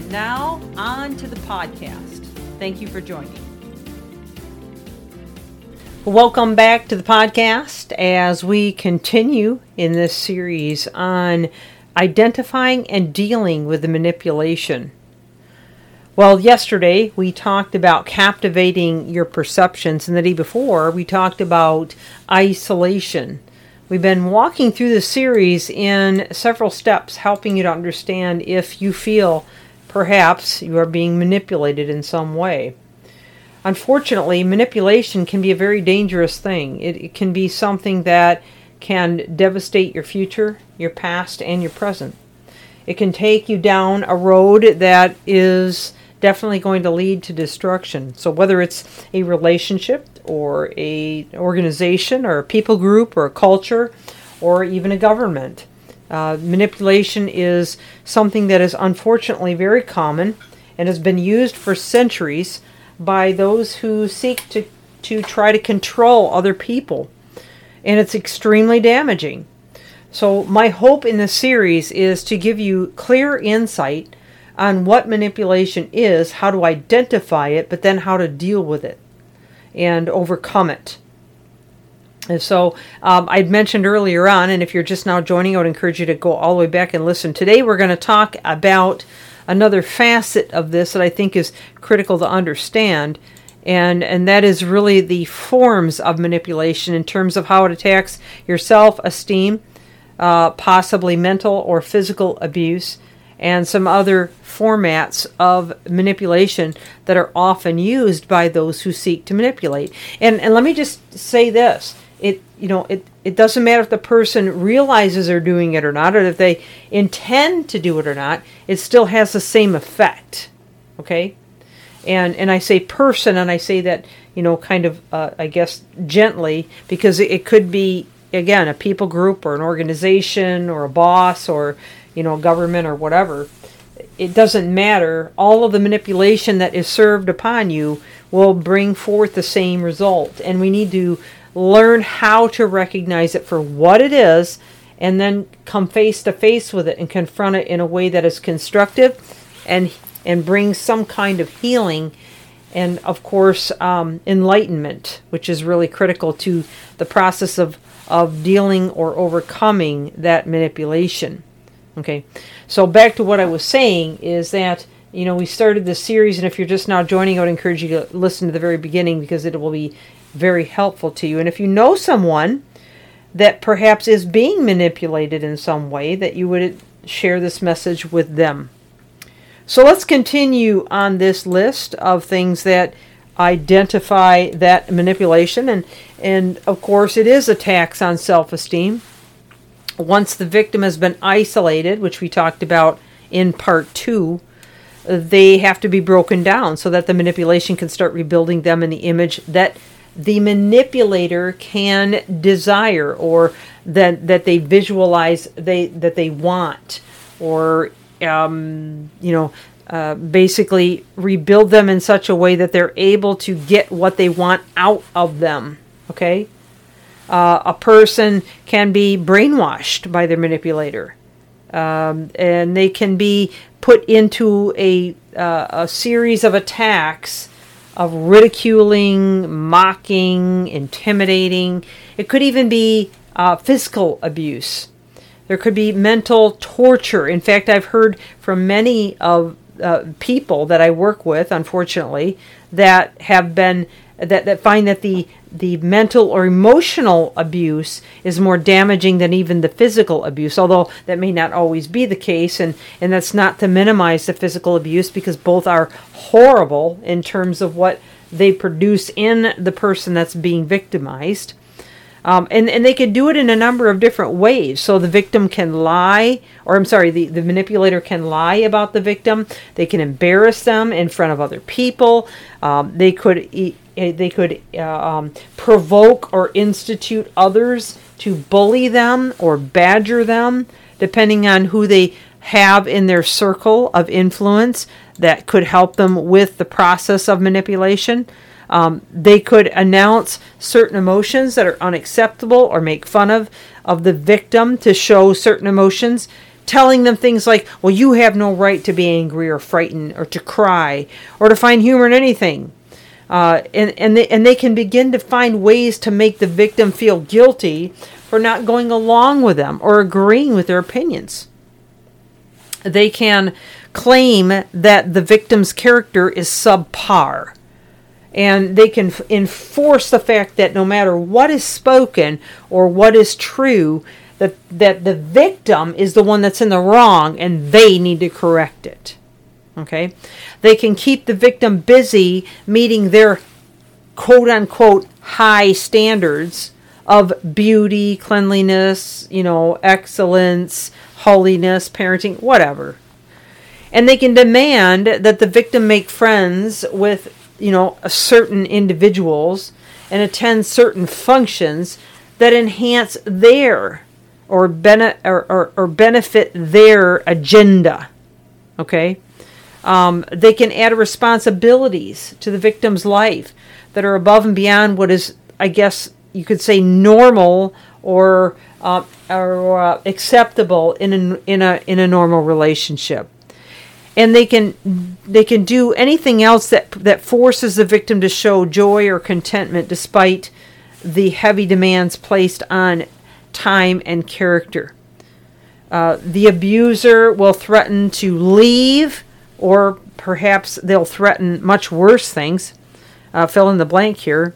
And now, on to the podcast. Thank you for joining. Welcome back to the podcast as we continue in this series on identifying and dealing with the manipulation. Well, yesterday we talked about captivating your perceptions, and the day before we talked about isolation. We've been walking through the series in several steps, helping you to understand if you feel perhaps you are being manipulated in some way. Unfortunately, manipulation can be a very dangerous thing. It, it, can be something that can devastate your future, your past, and your present. It can take you down a road that is definitely going to lead to destruction. So whether it's a relationship or a organization or a people group or a culture or even a government, uh, manipulation is something that is unfortunately very common and has been used for centuries by those who seek to, to try to control other people. And it's extremely damaging. So, my hope in this series is to give you clear insight on what manipulation is, how to identify it, but then how to deal with it and overcome it. And so um, I'd mentioned earlier on, and if you're just now joining, I would encourage you to go all the way back and listen. Today we're going to talk about another facet of this that I think is critical to understand, and and that is really the forms of manipulation in terms of how it attacks your self-esteem, uh, possibly mental or physical abuse, and some other formats of manipulation that are often used by those who seek to manipulate. And and let me just say this. It you know, it, it doesn't matter if the person realizes they're doing it or not, or if they intend to do it or not, it still has the same effect. Okay? And and I say person and I say that, you know, kind of uh, I guess gently because it, it could be again a people group or an organization or a boss or you know, government or whatever, it doesn't matter. All of the manipulation that is served upon you will bring forth the same result. And we need to learn how to recognize it for what it is and then come face to face with it and confront it in a way that is constructive and and brings some kind of healing and of course um, enlightenment which is really critical to the process of of dealing or overcoming that manipulation. Okay, so back to what I was saying is that you know we started this series, and if you're just now joining, I would encourage you to listen to the very beginning because it will be very helpful to you. And if you know someone that perhaps is being manipulated in some way, that you would share this message with them. So let's continue on this list of things that identify that manipulation and and of course it is a tax on self-esteem once the victim has been isolated, which we talked about in part two, they have to be broken down so that the manipulation can start rebuilding them in the image that the manipulator can desire or that that they visualize they that they want or um, you know uh, basically rebuild them in such a way that they're able to get what they want out of them okay uh, a person can be brainwashed by their manipulator. Um, and they can be put into a, uh, a series of attacks of ridiculing, mocking, intimidating. It could even be uh, physical abuse. There could be mental torture. In fact, I've heard from many of uh, people that I work with, unfortunately, that have been that, that find that the the mental or emotional abuse is more damaging than even the physical abuse, although that may not always be the case. And, and that's not to minimize the physical abuse because both are horrible in terms of what they produce in the person that's being victimized. Um, and, and they can do it in a number of different ways. So the victim can lie, or I'm sorry, the, the manipulator can lie about the victim. They can embarrass them in front of other people. Um, they could eh, they could uh, um, provoke or institute others to bully them or badger them, depending on who they have in their circle of influence that could help them with the process of manipulation. Um, they could announce certain emotions that are unacceptable or make fun of of the victim to show certain emotions, telling them things like, "Well, you have no right to be angry or frightened or to cry or to find humor in anything." Uh, and and they, and they can begin to find ways to make the victim feel guilty for not going along with them or agreeing with their opinions. They can claim that the victim's character is subpar and they can f- enforce the fact that no matter what is spoken or what is true that that the victim is the one that's in the wrong and they need to correct it okay they can keep the victim busy meeting their quote unquote high standards of beauty cleanliness you know excellence holiness parenting whatever and they can demand that the victim make friends with you know, certain individuals and attend certain functions that enhance their or, bene- or, or, or benefit their agenda. Okay? Um, they can add responsibilities to the victim's life that are above and beyond what is, I guess, you could say normal or uh, or uh, acceptable in a, in a in a normal relationship and they can they can do anything else that that forces the victim to show joy or contentment despite the heavy demands placed on time and character. Uh, the abuser will threaten to leave, or perhaps they'll threaten much worse things. Uh, fill in the blank here.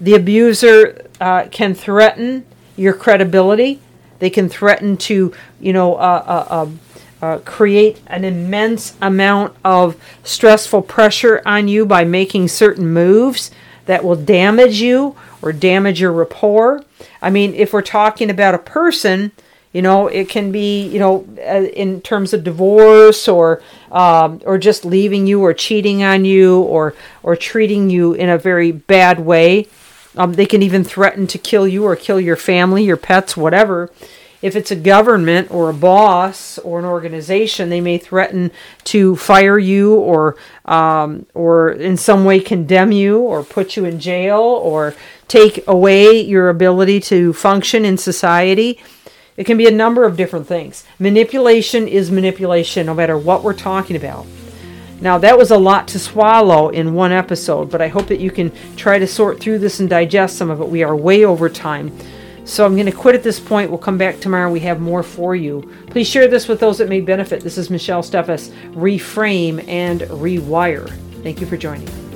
The abuser uh, can threaten your credibility. They can threaten to, you know, uh, uh, um, uh, create an immense amount of stressful pressure on you by making certain moves that will damage you or damage your rapport. I mean, if we're talking about a person, you know, it can be, you know, uh, in terms of divorce or um, or just leaving you or cheating on you or or treating you in a very bad way. Um, they can even threaten to kill you or kill your family, your pets, whatever. If it's a government or a boss or an organization, they may threaten to fire you or um, or in some way condemn you or put you in jail or take away your ability to function in society. It can be a number of different things. Manipulation is manipulation, no matter what we're talking about. Now, that was a lot to swallow in one episode, but I hope that you can try to sort through this and digest some of it. We are way over time. So I'm going to quit at this point. We'll come back tomorrow. We have more for you. Please share this with those that may benefit. This is Michelle Steffes. Reframe and rewire. Thank you for joining.